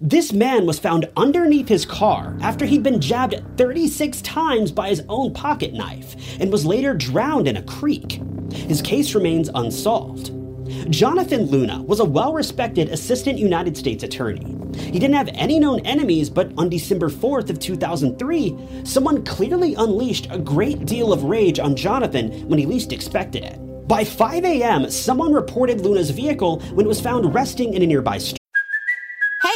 This man was found underneath his car after he'd been jabbed 36 times by his own pocket knife and was later drowned in a creek. His case remains unsolved. Jonathan Luna was a well respected assistant United States attorney. He didn't have any known enemies, but on December 4th of 2003, someone clearly unleashed a great deal of rage on Jonathan when he least expected it. By 5 a.m., someone reported Luna's vehicle when it was found resting in a nearby street.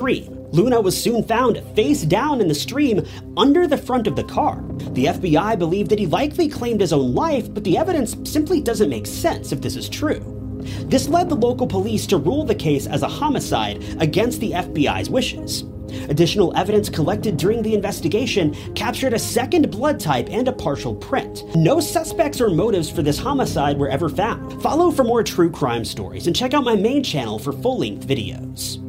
Luna was soon found face down in the stream under the front of the car. The FBI believed that he likely claimed his own life, but the evidence simply doesn't make sense if this is true. This led the local police to rule the case as a homicide against the FBI's wishes. Additional evidence collected during the investigation captured a second blood type and a partial print. No suspects or motives for this homicide were ever found. Follow for more true crime stories and check out my main channel for full length videos.